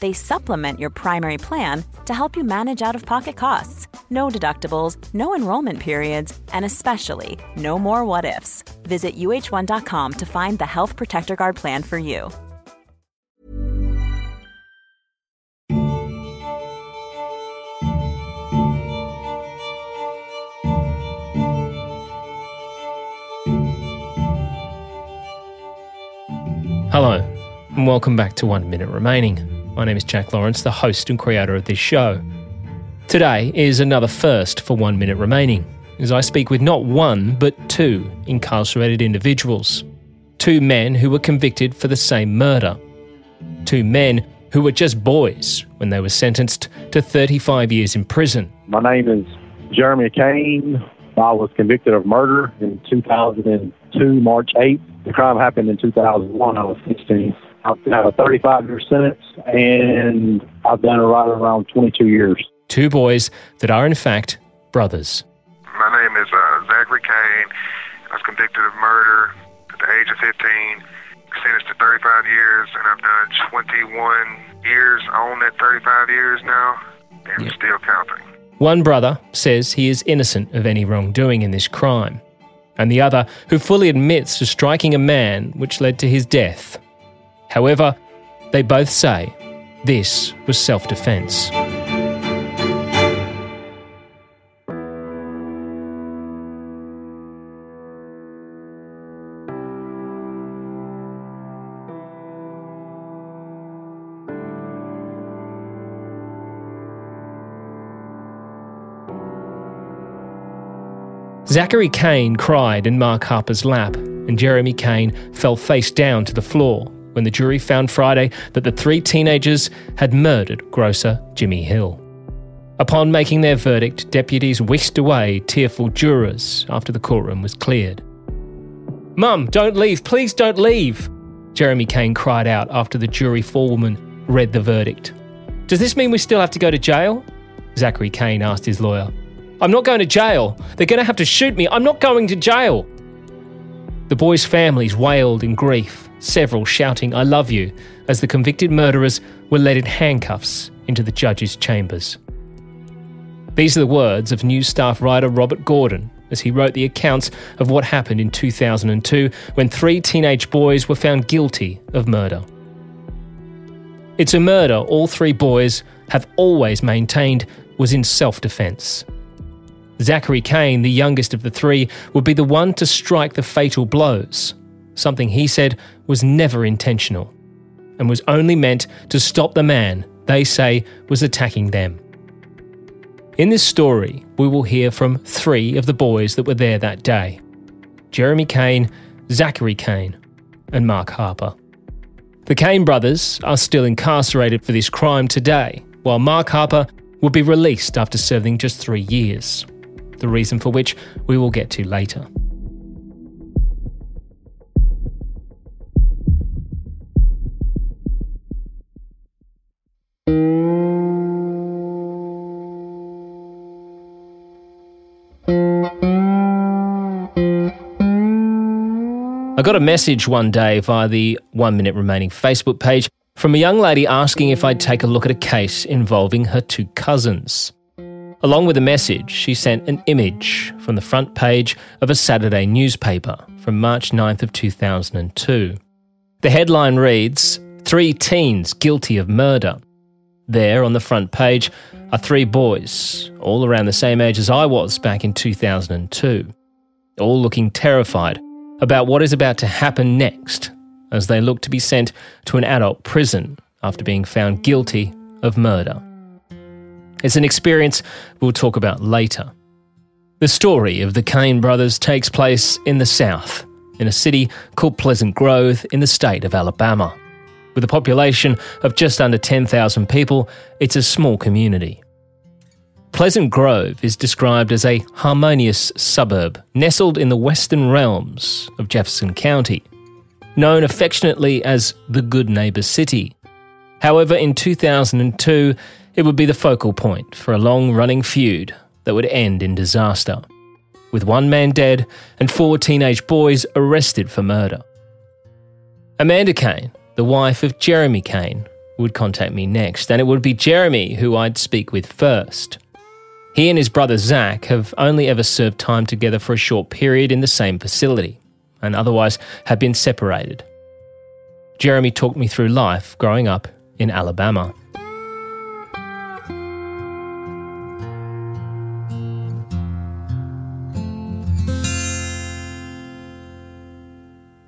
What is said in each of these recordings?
they supplement your primary plan to help you manage out of pocket costs. No deductibles, no enrollment periods, and especially no more what ifs. Visit uh1.com to find the Health Protector Guard plan for you. Hello, and welcome back to One Minute Remaining. My name is Jack Lawrence, the host and creator of this show. Today is another first for One Minute Remaining, as I speak with not one, but two incarcerated individuals. Two men who were convicted for the same murder. Two men who were just boys when they were sentenced to 35 years in prison. My name is Jeremy Cain. I was convicted of murder in 2002, March 8th. The crime happened in 2001. I was 16. I've had a 35 year sentence, and I've done it right around 22 years. Two boys that are, in fact, brothers. My name is uh, Zachary Cain. I was convicted of murder at the age of 15, sentenced to 35 years, and I've done 21 years on that 35 years now, and yep. still counting. One brother says he is innocent of any wrongdoing in this crime, and the other who fully admits to striking a man which led to his death However, they both say this was self defence. Zachary Cain cried in Mark Harper's lap, and Jeremy Cain fell face down to the floor when the jury found Friday that the three teenagers had murdered grocer Jimmy Hill. Upon making their verdict, deputies whisked away tearful jurors after the courtroom was cleared. Mum, don't leave, please don't leave, Jeremy Cain cried out after the jury forewoman read the verdict. Does this mean we still have to go to jail? Zachary Cain asked his lawyer. I'm not going to jail. They're going to have to shoot me. I'm not going to jail. The boys' families wailed in grief several shouting, I love you, as the convicted murderers were led in handcuffs into the judge's chambers. These are the words of News staff writer Robert Gordon as he wrote the accounts of what happened in 2002 when three teenage boys were found guilty of murder. It's a murder all three boys have always maintained was in self defence. Zachary Cain, the youngest of the three, would be the one to strike the fatal blows something he said was never intentional and was only meant to stop the man they say was attacking them. In this story, we will hear from three of the boys that were there that day Jeremy Cain, Zachary Cain, and Mark Harper. The Cain brothers are still incarcerated for this crime today, while Mark Harper will be released after serving just three years, the reason for which we will get to later. I got a message one day via the One Minute Remaining Facebook page from a young lady asking if I'd take a look at a case involving her two cousins. Along with the message, she sent an image from the front page of a Saturday newspaper from March 9th of 2002. The headline reads, Three teens guilty of murder. There on the front page are three boys, all around the same age as I was back in 2002, all looking terrified about what is about to happen next as they look to be sent to an adult prison after being found guilty of murder. It's an experience we'll talk about later. The story of the Cain brothers takes place in the South, in a city called Pleasant Grove in the state of Alabama. With a population of just under 10,000 people, it's a small community. Pleasant Grove is described as a harmonious suburb nestled in the western realms of Jefferson County, known affectionately as the Good Neighbor City. However, in 2002, it would be the focal point for a long running feud that would end in disaster, with one man dead and four teenage boys arrested for murder. Amanda Cain the wife of Jeremy Cain, would contact me next, and it would be Jeremy who I'd speak with first. He and his brother Zach have only ever served time together for a short period in the same facility, and otherwise have been separated. Jeremy talked me through life growing up in Alabama.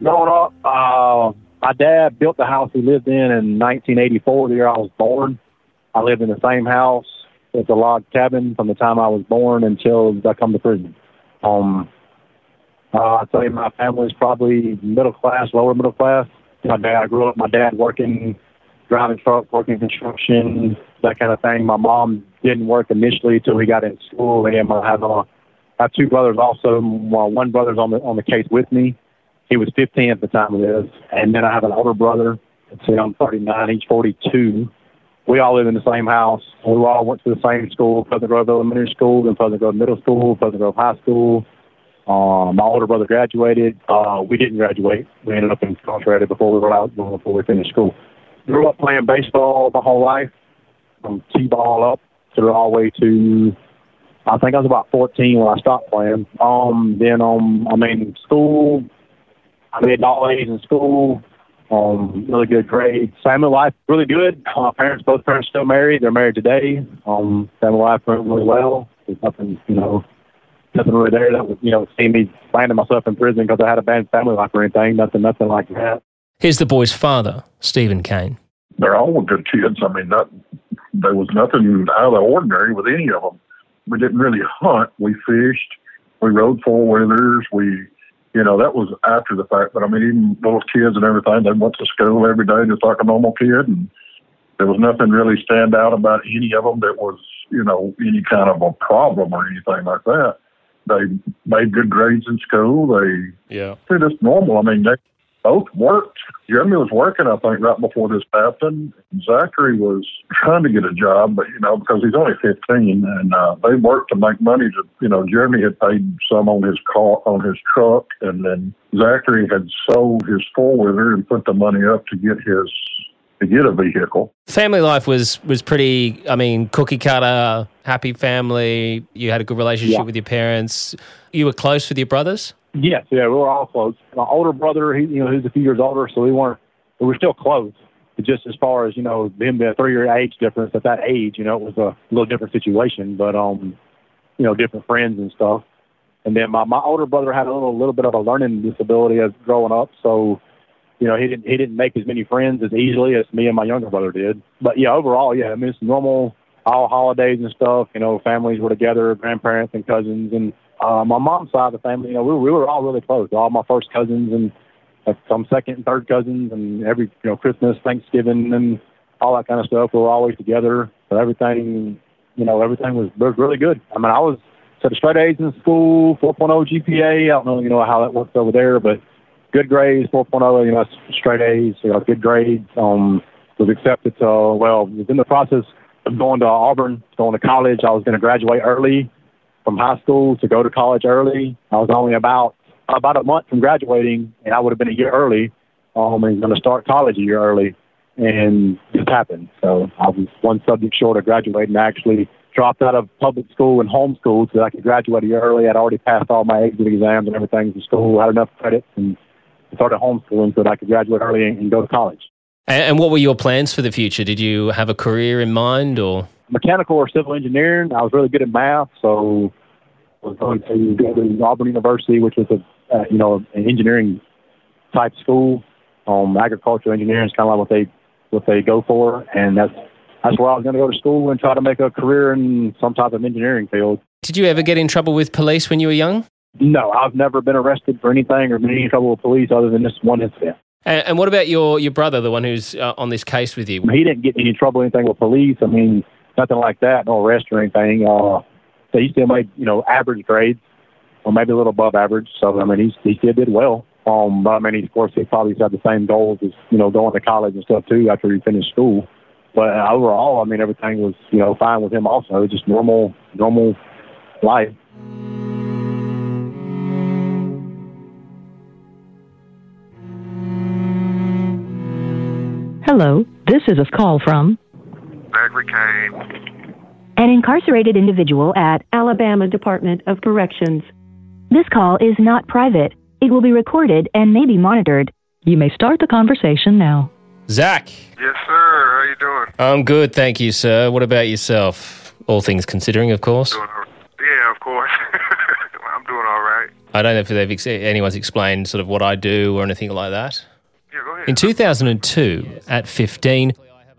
Growing up, uh, my dad built the house he lived in in 1984, the year I was born. I lived in the same house. It's a log cabin from the time I was born until I come to prison. Um, uh, I'd say my family's probably middle class, lower middle class. My dad, I grew up, my dad working, driving truck, working construction, that kind of thing. My mom didn't work initially till we got in school. And I have, uh, I have two brothers also. Well, one brother's on the on the case with me. He was 15 at the time of this. And then I have an older brother. Let's see, I'm 39. He's 42. We all live in the same house. We all went to the same school, Pleasant Grove Elementary School, then Pleasant Grove Middle School, Pleasant Grove High School. Um, my older brother graduated. Uh, we didn't graduate. We ended up incarcerated before we were out, before we finished school. Grew up playing baseball my whole life, from t-ball up through all the way to I think I was about 14 when I stopped playing. Um, then um, I mean, school I made all A's in school. Um, really good grades. Family life really good. My parents, both parents, still married. They're married today. Um, family life went really well. There's nothing, you know, nothing really there that would, you know, see me landing myself in prison because I had a bad family life or anything. Nothing, nothing like that. Here's the boy's father, Stephen Cain. They're all good kids. I mean, not there was nothing out of the ordinary with any of them. We didn't really hunt. We fished. We rode four wheelers. We you know, that was after the fact. But I mean, even little kids and everything, they went to school every day just like a normal kid, and there was nothing really stand out about any of them that was, you know, any kind of a problem or anything like that. They made good grades in school. They, yeah, they're just normal. I mean, they both worked. Jeremy was working, I think, right before this happened. Zachary was trying to get a job, but you know, because he's only 15, and uh, they worked to make money. To you know, Jeremy had paid some on his car, on his truck, and then Zachary had sold his four wheeler and put the money up to get his to get a vehicle. Family life was was pretty. I mean, cookie cutter, happy family. You had a good relationship yeah. with your parents. You were close with your brothers. Yes, yeah, we were all close. My older brother, he, you know, he's a few years older, so we weren't, we were still close. But just as far as you know, him being a three-year age difference at that age, you know, it was a little different situation. But um, you know, different friends and stuff. And then my my older brother had a little little bit of a learning disability as growing up, so you know, he didn't he didn't make as many friends as easily as me and my younger brother did. But yeah, overall, yeah, I mean, it's normal all holidays and stuff. You know, families were together, grandparents and cousins, and uh, my mom's side of the family, you know, we, we were all really close. All my first cousins and uh, some second and third cousins, and every you know Christmas, Thanksgiving, and all that kind of stuff. We were always together. So everything, you know, everything was, really good. I mean, I was set straight A's in school, 4.0 GPA. I don't know, you know, how that works over there, but good grades, 4.0, you know, straight A's, you know, good grades. Um, was accepted to, well, was in the process of going to Auburn, going to college. I was going to graduate early from high school to go to college early. I was only about about a month from graduating, and I would have been a year early. Um, and going to start college a year early, and this happened. So I was one subject short of graduating. I actually dropped out of public school and homeschooled so that I could graduate a year early. I'd already passed all my exit exams and everything from school, had enough credits, and started homeschooling so that I could graduate early and, and go to college. And, and what were your plans for the future? Did you have a career in mind or? Mechanical or civil engineering. I was really good at math, so I was going to go to Auburn University, which was a uh, you know an engineering type school. Um, agricultural engineering is kind of like what they what they go for, and that's that's where I was going to go to school and try to make a career in some type of engineering field. Did you ever get in trouble with police when you were young? No, I've never been arrested for anything or been in any trouble with police other than this one incident. And, and what about your, your brother, the one who's uh, on this case with you? He didn't get in any trouble anything with police. I mean, nothing like that, no arrest or anything. Uh, so he still made, you know, average grades or maybe a little above average. So, I mean, he's, he still did well. Um, but I mean, he, of course, he probably had the same goals as, you know, going to college and stuff too after he finished school. But overall, I mean, everything was, you know, fine with him also. Just normal, normal life. Hello, this is a call from Zachary Cain. an incarcerated individual at Alabama Department of Corrections. This call is not private. It will be recorded and may be monitored. You may start the conversation now. Zach. Yes, sir. How are you doing? I'm good, thank you, sir. What about yourself? All things considering, of course. Doing yeah, of course. I'm doing all right. I don't know if they've ex- anyone's explained sort of what I do or anything like that. Yeah, go ahead. In 2002, at 15,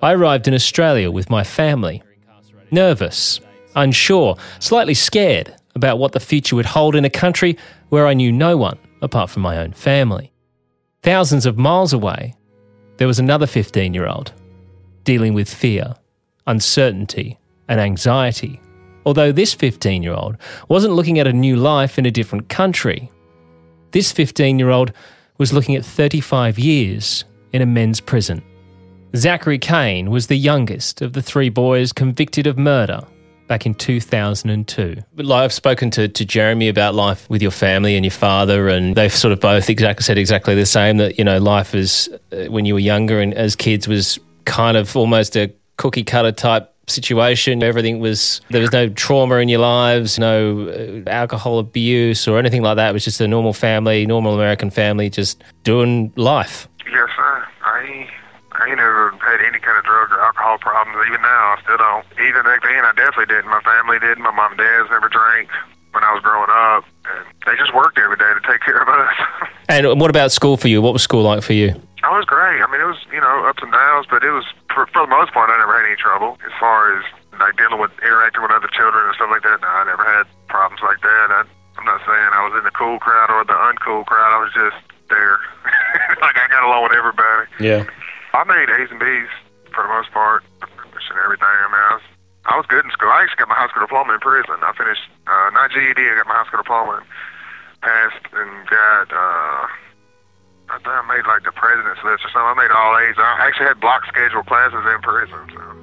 I arrived in Australia with my family. Nervous, unsure, slightly scared about what the future would hold in a country where I knew no one apart from my own family. Thousands of miles away, there was another 15 year old dealing with fear, uncertainty, and anxiety. Although this 15 year old wasn't looking at a new life in a different country, this 15 year old was looking at 35 years in a men's prison. Zachary Cain was the youngest of the three boys convicted of murder back in 2002. But like, I've spoken to, to Jeremy about life with your family and your father, and they've sort of both exact, said exactly the same that, you know, life is uh, when you were younger and as kids was kind of almost a cookie cutter type situation. Everything was, there was no trauma in your lives, no uh, alcohol abuse or anything like that. It was just a normal family, normal American family, just doing life. Yes, sir. I ain't, I ain't never had any kind of drug or alcohol problems. Even now, I still don't. Even back then, I definitely didn't. My family didn't. My mom and dad's never drank when I was growing up. And they just worked every day to take care of us. And what about school for you? What was school like for you? Oh, I was great. I mean, it was, you know, ups and downs, but it was, for, for the most part, I never had any trouble as far as, like, dealing with, interacting with other children and stuff like that. No, I never had problems like that. I, I'm not saying I was in the cool crowd or the uncool crowd. I was just there. like, I got along with everybody. Yeah. I made A's and B's for the most part, and everything. I mean, I was, I was good in school. I actually got my high school diploma in prison. I finished, uh, not GED, I got my high school diploma and passed and got, uh, I think I made like the president's list or something. I made all A's. I actually had block scheduled classes in prison. So.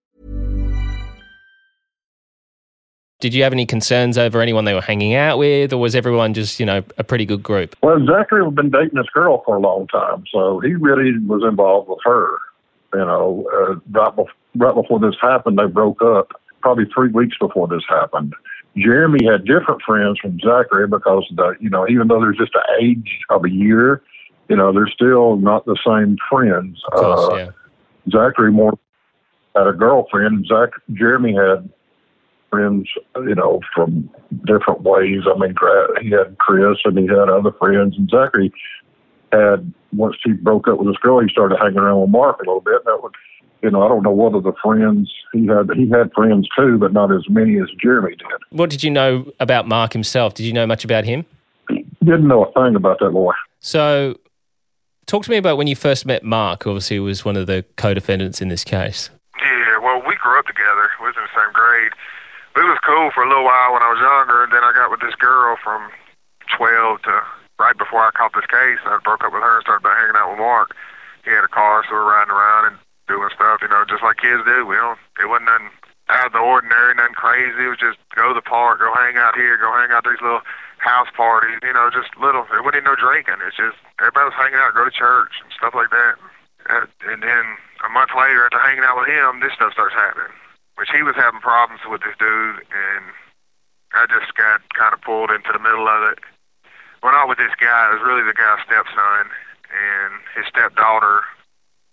Did you have any concerns over anyone they were hanging out with, or was everyone just, you know, a pretty good group? Well, Zachary had been dating this girl for a long time, so he really was involved with her. You know, uh, right, bef- right before this happened, they broke up. Probably three weeks before this happened. Jeremy had different friends from Zachary because the, you know, even though there's just an age of a year, you know, they're still not the same friends. Of course, uh, yeah. Zachary more had a girlfriend. Zach Jeremy had friends, you know, from different ways. I mean, he had Chris and he had other friends, and Zachary had once he broke up with this girl, he started hanging around with Mark a little bit. That would, you know, I don't know whether the friends he had he had friends too, but not as many as Jeremy did. What did you know about Mark himself? Did you know much about him? Didn't know a thing about that boy. So, talk to me about when you first met Mark. Obviously, who was one of the co-defendants in this case. Yeah, well, we grew up together. We was in the same grade. It was cool for a little while when I was younger, and then I got with this girl from 12 to right before I caught this case. I broke up with her and started hanging out with Mark. He had a car, so we were riding around and doing stuff, you know, just like kids do. We don't, it wasn't nothing out of the ordinary, nothing crazy. It was just go to the park, go hang out here, go hang out these little house parties, you know, just little. It wasn't no drinking. It's just everybody was hanging out, go to church and stuff like that. And then a month later, after hanging out with him, this stuff starts happening. Which he was having problems with this dude, and I just got kind of pulled into the middle of it. Well, not with this guy. It was really the guy's stepson and his stepdaughter,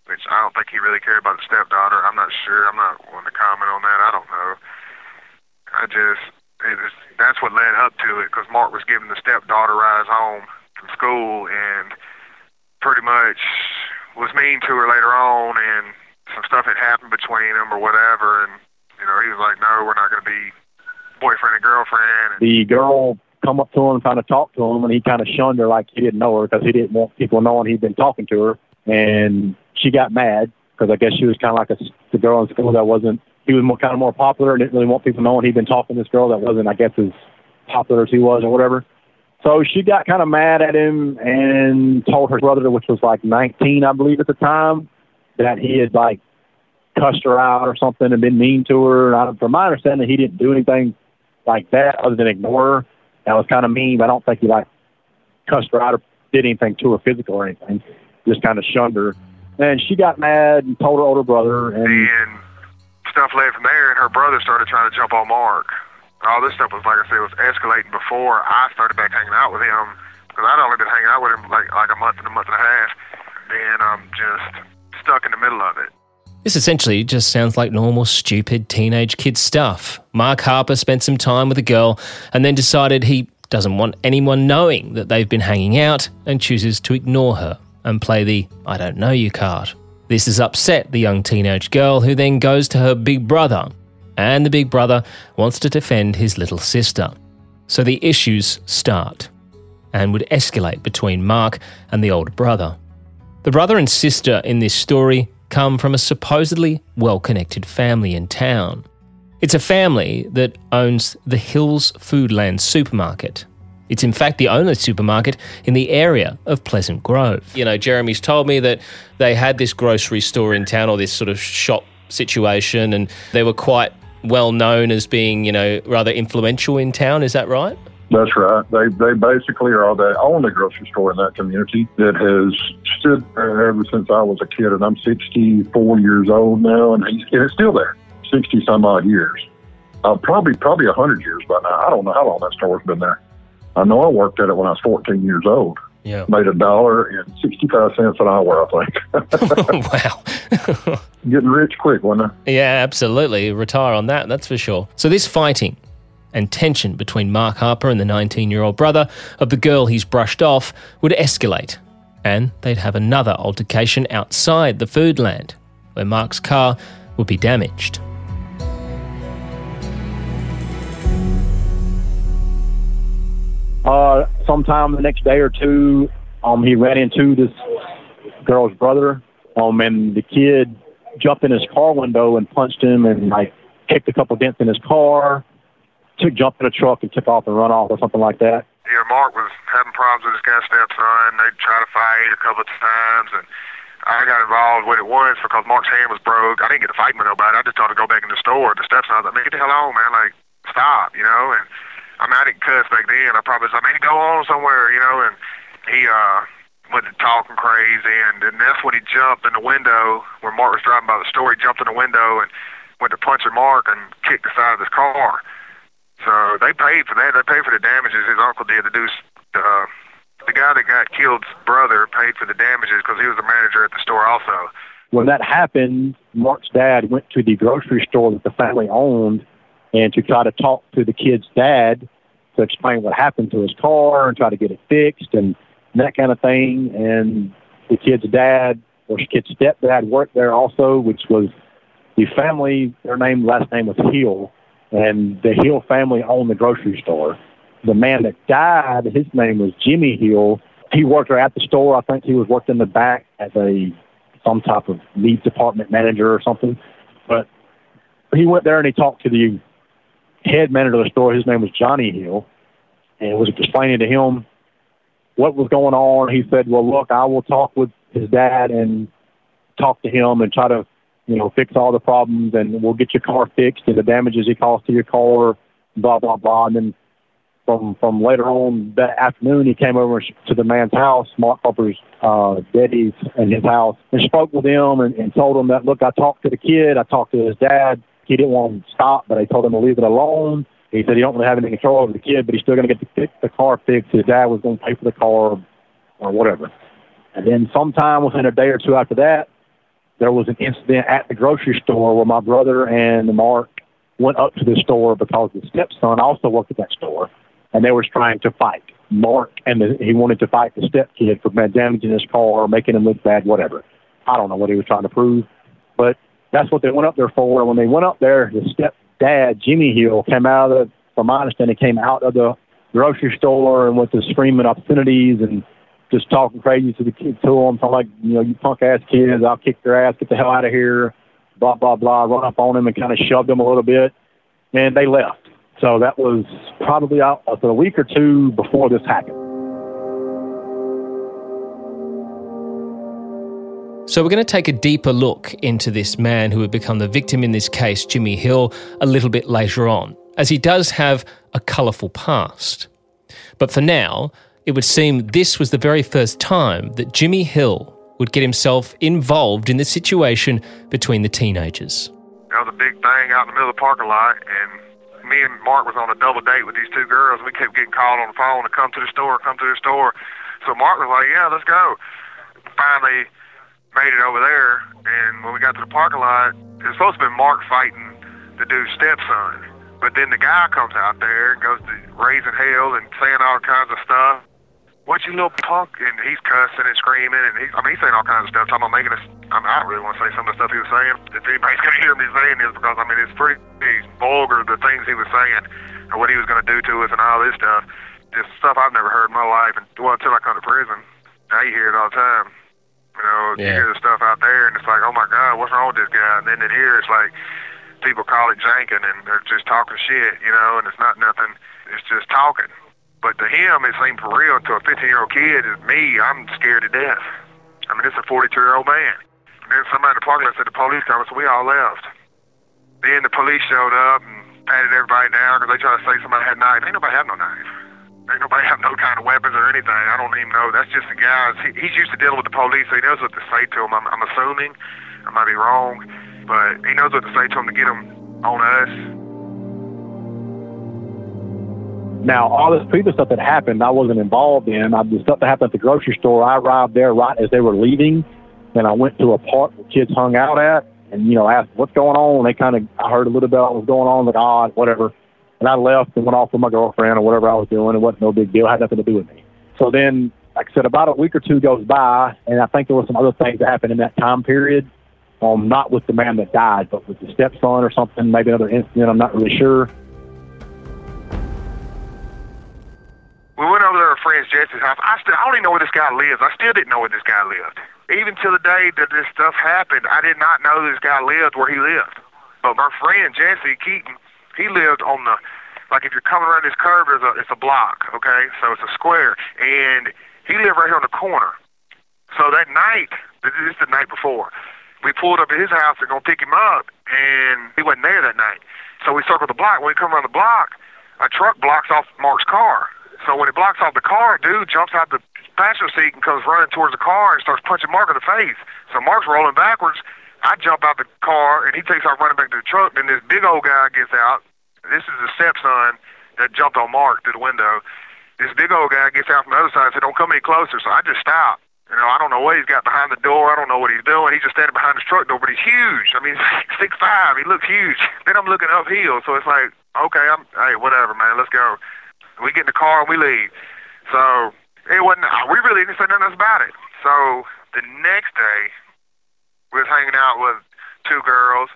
which I don't think he really cared about the stepdaughter. I'm not sure. I'm not one to comment on that. I don't know. I just it was, that's what led up to it because Mark was giving the stepdaughter rides home from school and pretty much was mean to her later on and some stuff had happened between them or whatever and you know he was like no we're not going to be boyfriend and girlfriend The girl come up to him kind of talk to him, and he kind of shunned her like he didn't know her because he didn't want people knowing he'd been talking to her. And she got mad because I guess she was kind of like a, the girl in school that wasn't. He was more kind of more popular and didn't really want people knowing he'd been talking to this girl that wasn't, I guess, as popular as he was or whatever. So she got kind of mad at him and told her brother, which was like 19, I believe, at the time, that he had like cussed her out or something and been mean to her. And I, from my understanding, he didn't do anything like that other than ignore her. That was kind of mean, but I don't think he like cussed her out or did anything to her physical or anything. Just kind of shunned her. And she got mad and told her older brother. And and stuff led from there and her brother started trying to jump on Mark. All this stuff was like I said was escalating before I started back hanging out with him because I'd only been hanging out with him like like a month and a month and a half. And I'm just stuck in the middle of it. This essentially just sounds like normal, stupid teenage kid stuff. Mark Harper spent some time with a girl and then decided he doesn't want anyone knowing that they've been hanging out and chooses to ignore her and play the I don't know you card. This has upset the young teenage girl who then goes to her big brother, and the big brother wants to defend his little sister. So the issues start and would escalate between Mark and the older brother. The brother and sister in this story come from a supposedly well connected family in town. It's a family that owns the Hills Foodland supermarket. It's in fact the only supermarket in the area of Pleasant Grove. You know, Jeremy's told me that they had this grocery store in town or this sort of shop situation and they were quite well known as being, you know, rather influential in town. Is that right? That's right. They they basically are the only grocery store in that community that has stood there ever since I was a kid, and I'm 64 years old now, and, and it's still there, 60 some odd years. Uh, probably probably 100 years by now. I don't know how long that store's been there. I know I worked at it when I was 14 years old. Yeah. Made a dollar and 65 cents an hour, I think. wow. Getting rich quick, wasn't I? Yeah, absolutely. Retire on that, that's for sure. So, this fighting and tension between Mark Harper and the 19 year old brother of the girl he's brushed off would escalate, and they'd have another altercation outside the Foodland, where Mark's car would be damaged. Uh, sometime the next day or two, um, he ran into this girl's brother, um, and the kid jumped in his car window and punched him and like kicked a couple dents in his car, took jumped in a truck and took off and run off or something like that. Yeah, Mark was having problems with his guy's stepson. They tried to fight a couple of times, and I got involved when it was because Mark's hand was broke. I didn't get to fight with nobody. I just told him to go back in the store. The stepson was like, man, get the hell on, man. Like, stop, you know? And I mean, I didn't cuss back then. I probably was like, man, go on somewhere, you know? And he, uh, went to talking crazy, and, and that's when he jumped in the window where Mark was driving by the store. He jumped in the window and went to punch at Mark and kicked the side of his car. So they paid for that. They paid for the damages his uncle did to do. Uh, the guy that got killed's brother paid for the damages because he was the manager at the store also. When that happened, Mark's dad went to the grocery store that the family owned and to try to talk to the kid's dad to explain what happened to his car and try to get it fixed and that kind of thing. And the kid's dad or the kid's stepdad worked there also, which was the family, their name, last name was Hill, and the Hill family owned the grocery store. The man that died, his name was Jimmy Hill. He worked at the store. I think he was working in the back as a some type of meat department manager or something. But he went there and he talked to the head manager of the store. His name was Johnny Hill, and was explaining to him what was going on. He said, "Well, look, I will talk with his dad and talk to him and try to, you know, fix all the problems, and we'll get your car fixed and the damages he caused to your car, blah blah blah." And then from from later on that afternoon, he came over to the man's house, Mark Harper's uh, daddy's, in his house, and spoke with him and, and told him that, look, I talked to the kid, I talked to his dad. He didn't want to stop, but I told him to leave it alone. He said he don't really have any control over the kid, but he's still going to get the, the car fixed. His dad was going to pay for the car or whatever. And then sometime within a day or two after that, there was an incident at the grocery store where my brother and Mark went up to the store because the stepson also worked at that store and they were trying to fight. Mark and the, he wanted to fight the stepkid for damaging his car, or making him look bad, whatever. I don't know what he was trying to prove, but that's what they went up there for. When they went up there, the stepdad, Jimmy Hill, came out of, the, from my understanding, came out of the grocery store and went to screaming obscenities and just talking crazy to the kid to them, talking like, you know, you punk ass kids, I'll kick your ass, get the hell out of here, blah blah blah. Run up on them and kind of shoved them a little bit, and they left. So that was probably uh, out a week or two before this happened. So, we're going to take a deeper look into this man who had become the victim in this case, Jimmy Hill, a little bit later on, as he does have a colourful past. But for now, it would seem this was the very first time that Jimmy Hill would get himself involved in the situation between the teenagers. That was a big thing out in the middle of the parking lot, and me and Mark was on a double date with these two girls. We kept getting called on the phone to come to the store, come to the store. So Mark was like, "Yeah, let's go." Finally, made it over there, and when we got to the parking lot, it was supposed to be Mark fighting the dude's stepson. But then the guy comes out there and goes to raising hell and saying all kinds of stuff what you little punk? And he's cussing and screaming, and he, I mean, he's saying all kinds of stuff. Talking about making us, I, mean, I don't really want to say some of the stuff he was saying. If anybody's going to hear me saying this, because I mean, it's pretty vulgar, the things he was saying, or what he was going to do to us and all this stuff. Just stuff I've never heard in my life, and well, until I come to prison. Now you hear it all the time. You know, yeah. you hear the stuff out there, and it's like, oh my God, what's wrong with this guy? And then in here, it's like, people call it janking, and they're just talking shit, you know, and it's not nothing. It's just talking. But to him, it seemed for real. To a 15 year old kid, me, I'm scared to death. I mean, it's a 42 year old man. And then somebody in the parking lot said the police coming, so we all left. Then the police showed up and patted everybody down because they tried to say somebody had a knife. Ain't nobody have no knife. Ain't nobody have no kind of weapons or anything. I don't even know. That's just the guys. He, he's used to dealing with the police, so he knows what to say to them. I'm, I'm assuming. I might be wrong, but he knows what to say to them to get them on us. Now, all this previous stuff that happened, I wasn't involved in. I, the stuff that happened at the grocery store, I arrived there right as they were leaving, and I went to a park where kids hung out at, and you know, asked what's going on. They kind of, I heard a little about what was going on, like odd, whatever. And I left and went off with my girlfriend or whatever I was doing. It wasn't no big deal. It had nothing to do with me. So then, like I said, about a week or two goes by, and I think there were some other things that happened in that time period. Um, not with the man that died, but with the stepson or something, maybe another incident. I'm not really sure. We went over to friend's Jesse's house. I still I don't even know where this guy lives. I still didn't know where this guy lived. Even to the day that this stuff happened, I did not know this guy lived where he lived. But my friend Jesse Keaton, he lived on the like if you're coming around this curve, there's a it's a block, okay? So it's a square, and he lived right here on the corner. So that night, this is the night before, we pulled up at his house to pick him up, and he wasn't there that night. So we circled the block. When we come around the block, a truck blocks off Mark's car. So when it blocks off the car, dude jumps out the passenger seat and comes running towards the car and starts punching Mark in the face. So Mark's rolling backwards. I jump out the car and he takes off running back to the truck. Then this big old guy gets out. This is the stepson that jumped on Mark through the window. This big old guy gets out from the other side and said, "Don't come any closer." So I just stopped. You know, I don't know what he's got behind the door. I don't know what he's doing. He's just standing behind his truck door, but he's huge. I mean, six five. He looks huge. Then I'm looking uphill, so it's like, okay, I'm hey, whatever, man. Let's go. We get in the car and we leave. So it wasn't. We really didn't say nothing about it. So the next day, we was hanging out with two girls,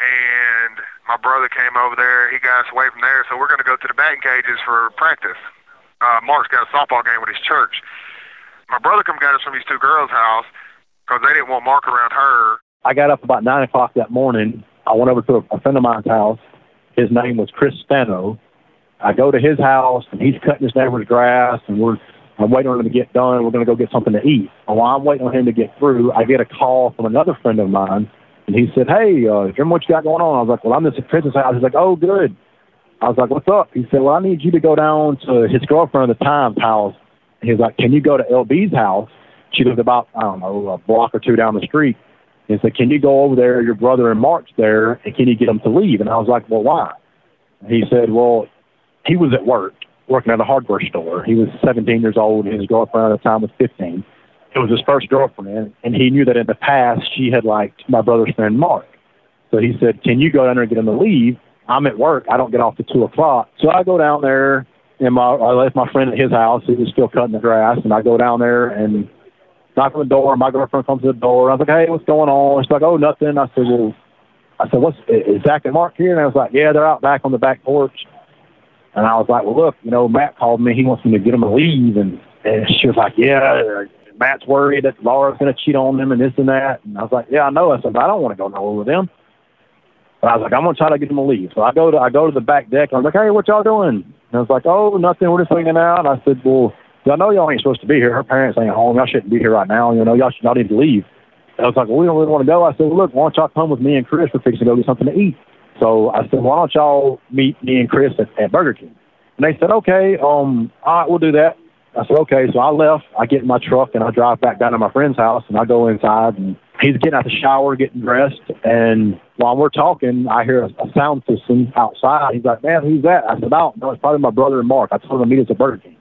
and my brother came over there. He got us away from there, so we're going to go to the batting cages for practice. Uh, Mark's got a softball game with his church my brother come got us from these two girls' house because they didn't want Mark around her. I got up about nine o'clock that morning. I went over to a friend of mine's house. His name was Chris Spano. I go to his house and he's cutting his neighbor's grass and we're I'm waiting on him to get done. We're going to go get something to eat. And while I'm waiting on him to get through, I get a call from another friend of mine, and he said, "Hey, uh, remember what you got going on?" I was like, "Well, I'm just at Chris's house." He's like, "Oh, good." I was like, "What's up?" He said, "Well, I need you to go down to his girlfriend at the time's house he was like, "Can you go to LB's house?" She lived about I don't know a block or two down the street. He said, "Can you go over there? Your brother and Mark's there, and can you get them to leave?" And I was like, "Well, why?" He said, "Well, he was at work working at a hardware store. He was 17 years old, and his girlfriend at the time was 15. It was his first girlfriend, and he knew that in the past she had liked my brother's friend Mark. So he said, "Can you go down there and get him to leave?" I'm at work. I don't get off till two o'clock. So I go down there and my I left my friend at his house. He was still cutting the grass, and I go down there and knock on the door. My girlfriend comes to the door. I was like, "Hey, what's going on?" She's like, "Oh, nothing." I said, "Well," I said, "What's is Zach and Mark here?" And I was like, "Yeah, they're out back on the back porch." And I was like, "Well, look, you know, Matt called me. He wants me to get him to leave." And and she was like, "Yeah." Matt's worried that Laura's going to cheat on him and this and that. And I was like, yeah, I know. I said, I don't want to go nowhere with them. But I was like, I'm gonna try to get them to leave. So I go to I go to the back deck. And I was like, hey, what y'all doing? And I was like, oh, nothing. We're just hanging out. And I said, well, I know y'all ain't supposed to be here. Her parents ain't home. Y'all shouldn't be here right now. You know, y'all should, y'all need to leave. And I was like, well, we don't really want to go. I said, well, look, why don't y'all come with me and Chris? We're fixing to go get something to eat. So I said, why don't y'all meet me and Chris at, at Burger King? And they said, okay, um, all right, we'll do that. I said, okay. So I left. I get in my truck and I drive back down to my friend's house and I go inside and he's getting out of the shower, getting dressed. And while we're talking, I hear a, a sound system outside. He's like, man, who's that? I said, I don't know. It's probably my brother and Mark. I told him to meet us at Burger King.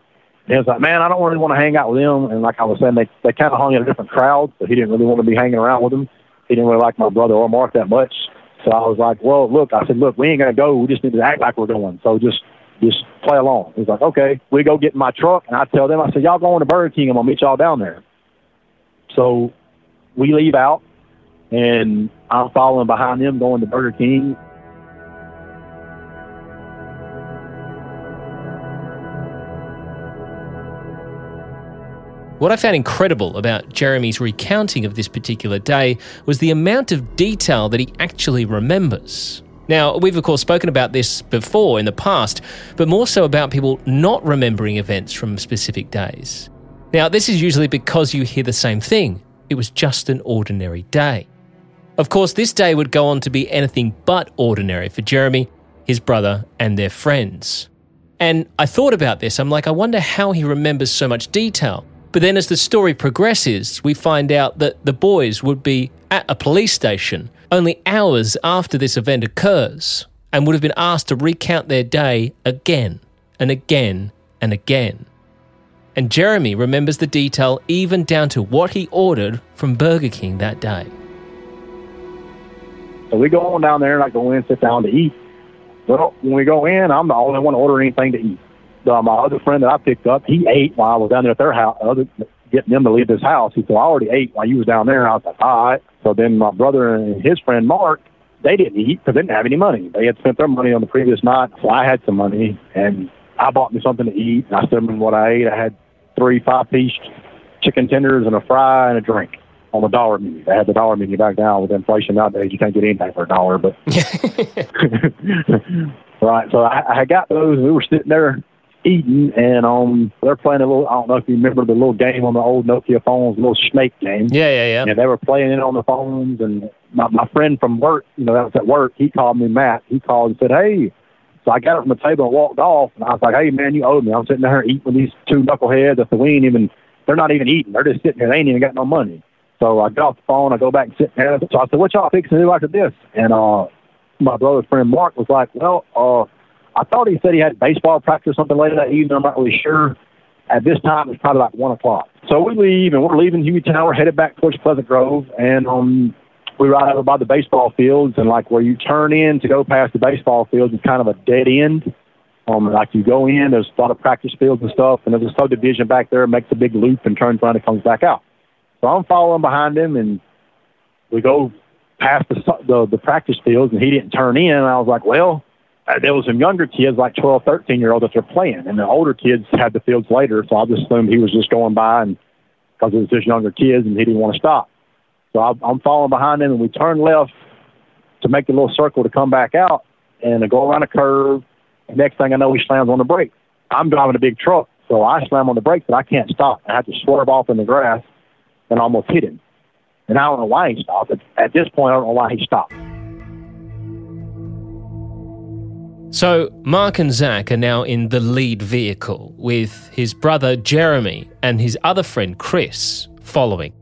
And he was like, man, I don't really want to hang out with them. And like I was saying, they, they kind of hung in a different crowd, but he didn't really want to be hanging around with them. He didn't really like my brother or Mark that much. So I was like, well, look, I said, look, we ain't going to go. We just need to act like we're going. So just just play along. He's like, okay. We go get in my truck, and I tell them, I said, y'all going to Burger King. I'm going to meet y'all down there. So we leave out, and I'm following behind them going to Burger King. What I found incredible about Jeremy's recounting of this particular day was the amount of detail that he actually remembers. Now, we've of course spoken about this before in the past, but more so about people not remembering events from specific days. Now, this is usually because you hear the same thing it was just an ordinary day. Of course, this day would go on to be anything but ordinary for Jeremy, his brother, and their friends. And I thought about this, I'm like, I wonder how he remembers so much detail. But then as the story progresses, we find out that the boys would be at a police station only hours after this event occurs and would have been asked to recount their day again and again and again. And Jeremy remembers the detail even down to what he ordered from Burger King that day. So we go on down there and I go in sit down to eat. Well, when we go in, I'm the only one to order anything to eat. Uh, my other friend that I picked up, he ate while I was down there at their house, other, getting them to leave this house. He said, I already ate while you was down there. I was like, all right. So then my brother and his friend Mark, they didn't eat because they didn't have any money. They had spent their money on the previous night. So I had some money and I bought me something to eat, and I still remember what I ate. I had three five piece chicken tenders and a fry and a drink on the dollar menu. They had the dollar menu back now with inflation nowadays. You can't get anything for a dollar, but right. So I, I got those. We were sitting there eating, and um, they're playing a little. I don't know if you remember the little game on the old Nokia phones, little snake game. Yeah, yeah, yeah. And they were playing it on the phones, and my my friend from work, you know, that was at work. He called me Matt. He called and said, "Hey." So I got up from the table and walked off, and I was like, "Hey, man, you owe me." I'm sitting there eating with these two knuckleheads that we ain't even. They're not even eating. They're just sitting there. They ain't even got no money. So I get off the phone. I go back and sit there. So I said, "What y'all fixing to do after this?" And uh, my brother's friend Mark was like, "Well, uh, I thought he said he had baseball practice or something later that evening. I'm not really sure. At this time, it's probably like one o'clock. So we leave, and we're leaving Hueytown. We're headed back towards Pleasant Grove, and um, we ride over by the baseball fields, and like where you turn in to go past the baseball fields is kind of a dead end. Um, like you go in, there's a lot of practice fields and stuff, and there's a subdivision back there, makes a big loop and turns around and comes back out. So I'm following behind him, and we go past the the, the practice fields, and he didn't turn in. And I was like, well, uh, there was some younger kids, like 12, 13 year olds, that they're playing, and the older kids had the fields later. So I just assumed he was just going by, and because it was just younger kids, and he didn't want to stop. So I, I'm following behind him, and we turn left to make the little circle to come back out, and to go around a curve. Next thing I know, he slams on the brakes. I'm driving a big truck, so I slam on the brakes, but I can't stop. I have to swerve off in the grass and almost hit him. And I don't know why he stopped. At this point, I don't know why he stopped. So, Mark and Zach are now in the lead vehicle with his brother Jeremy and his other friend Chris following.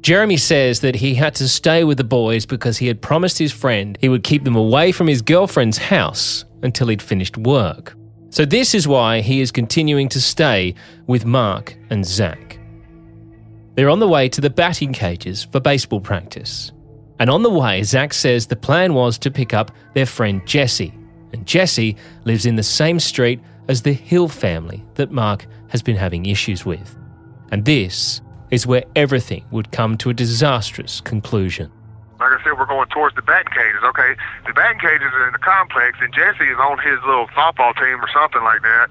Jeremy says that he had to stay with the boys because he had promised his friend he would keep them away from his girlfriend's house until he'd finished work. So, this is why he is continuing to stay with Mark and Zach. They're on the way to the batting cages for baseball practice. And on the way, Zach says the plan was to pick up their friend Jesse. And Jesse lives in the same street as the Hill family that Mark has been having issues with. And this is where everything would come to a disastrous conclusion. Like I said, we're going towards the batting cages. Okay, the batting cages are in the complex, and Jesse is on his little softball team or something like that.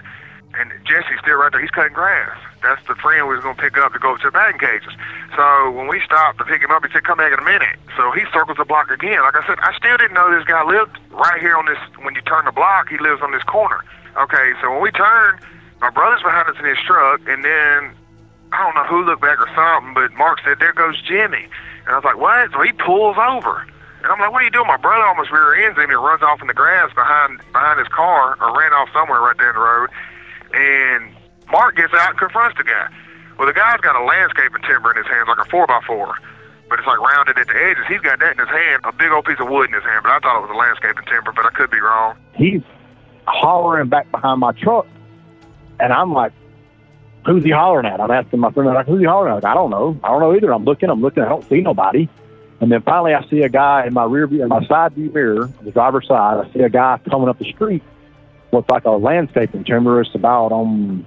And Jesse's still right there. He's cutting grass. That's the friend we was to pick up to go to the batting cages. So when we stopped to pick him up, he said, come back in a minute. So he circles the block again. Like I said, I still didn't know this guy lived right here on this, when you turn the block, he lives on this corner. Okay, so when we turned, my brother's behind us in his truck, and then I don't know who looked back or something, but Mark said, there goes Jimmy. And I was like, what? So he pulls over. And I'm like, what are you doing? My brother almost rear ends him and runs off in the grass behind behind his car or ran off somewhere right there in the road. And Mark gets out and confronts the guy. Well, the guy's got a landscaping timber in his hands, like a 4 by 4 but it's like rounded at the edges. He's got that in his hand, a big old piece of wood in his hand, but I thought it was a landscaping timber, but I could be wrong. He's hollering back behind my truck, and I'm like, who's he hollering at? I'm asking my friend, I'm like, who's he hollering at? I don't know. I don't know either. I'm looking, I'm looking, I don't see nobody. And then finally, I see a guy in my rear view, in my side view mirror, the driver's side. I see a guy coming up the street with like a landscaping timber. It's about um,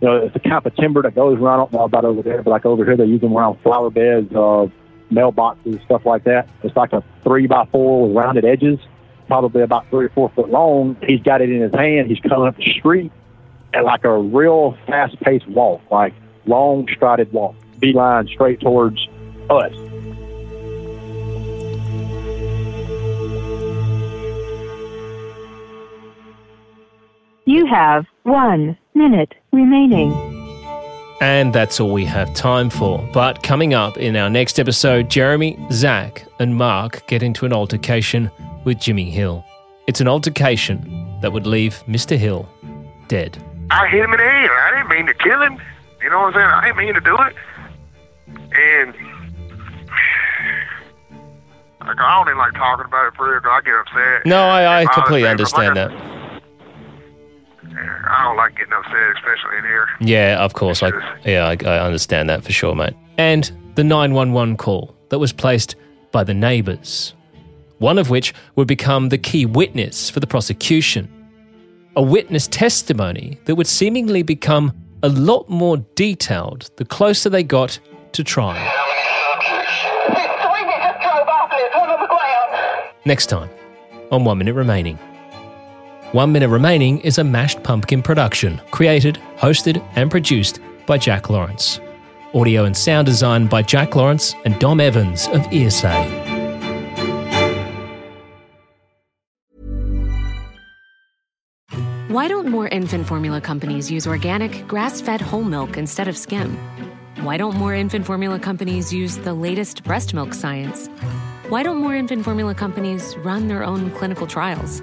you know, it's the kind of timber that goes around. I don't know about over there, but like over here, they use them around flower beds, uh, mailboxes, stuff like that. It's like a three by four with rounded edges, probably about three or four foot long. He's got it in his hand. He's coming up the street at like a real fast paced walk, like long strided walk, beeline straight towards us. You have one minute remaining. And that's all we have time for. But coming up in our next episode, Jeremy, Zach, and Mark get into an altercation with Jimmy Hill. It's an altercation that would leave Mr. Hill dead. I hit him in the head. I didn't mean to kill him. You know what I'm saying? I didn't mean to do it. And like, I don't even like talking about it for real 'cause I get upset. No, I, I It completely understand Like, that. I don't like getting upset, especially in here. Yeah, of course. I, yeah, I, I understand that for sure, mate. And the 911 call that was placed by the neighbours, one of which would become the key witness for the prosecution. A witness testimony that would seemingly become a lot more detailed the closer they got to trial. Next time on One Minute Remaining. One Minute Remaining is a mashed pumpkin production, created, hosted, and produced by Jack Lawrence. Audio and sound design by Jack Lawrence and Dom Evans of ESA. Why don't more infant formula companies use organic, grass fed whole milk instead of skim? Why don't more infant formula companies use the latest breast milk science? Why don't more infant formula companies run their own clinical trials?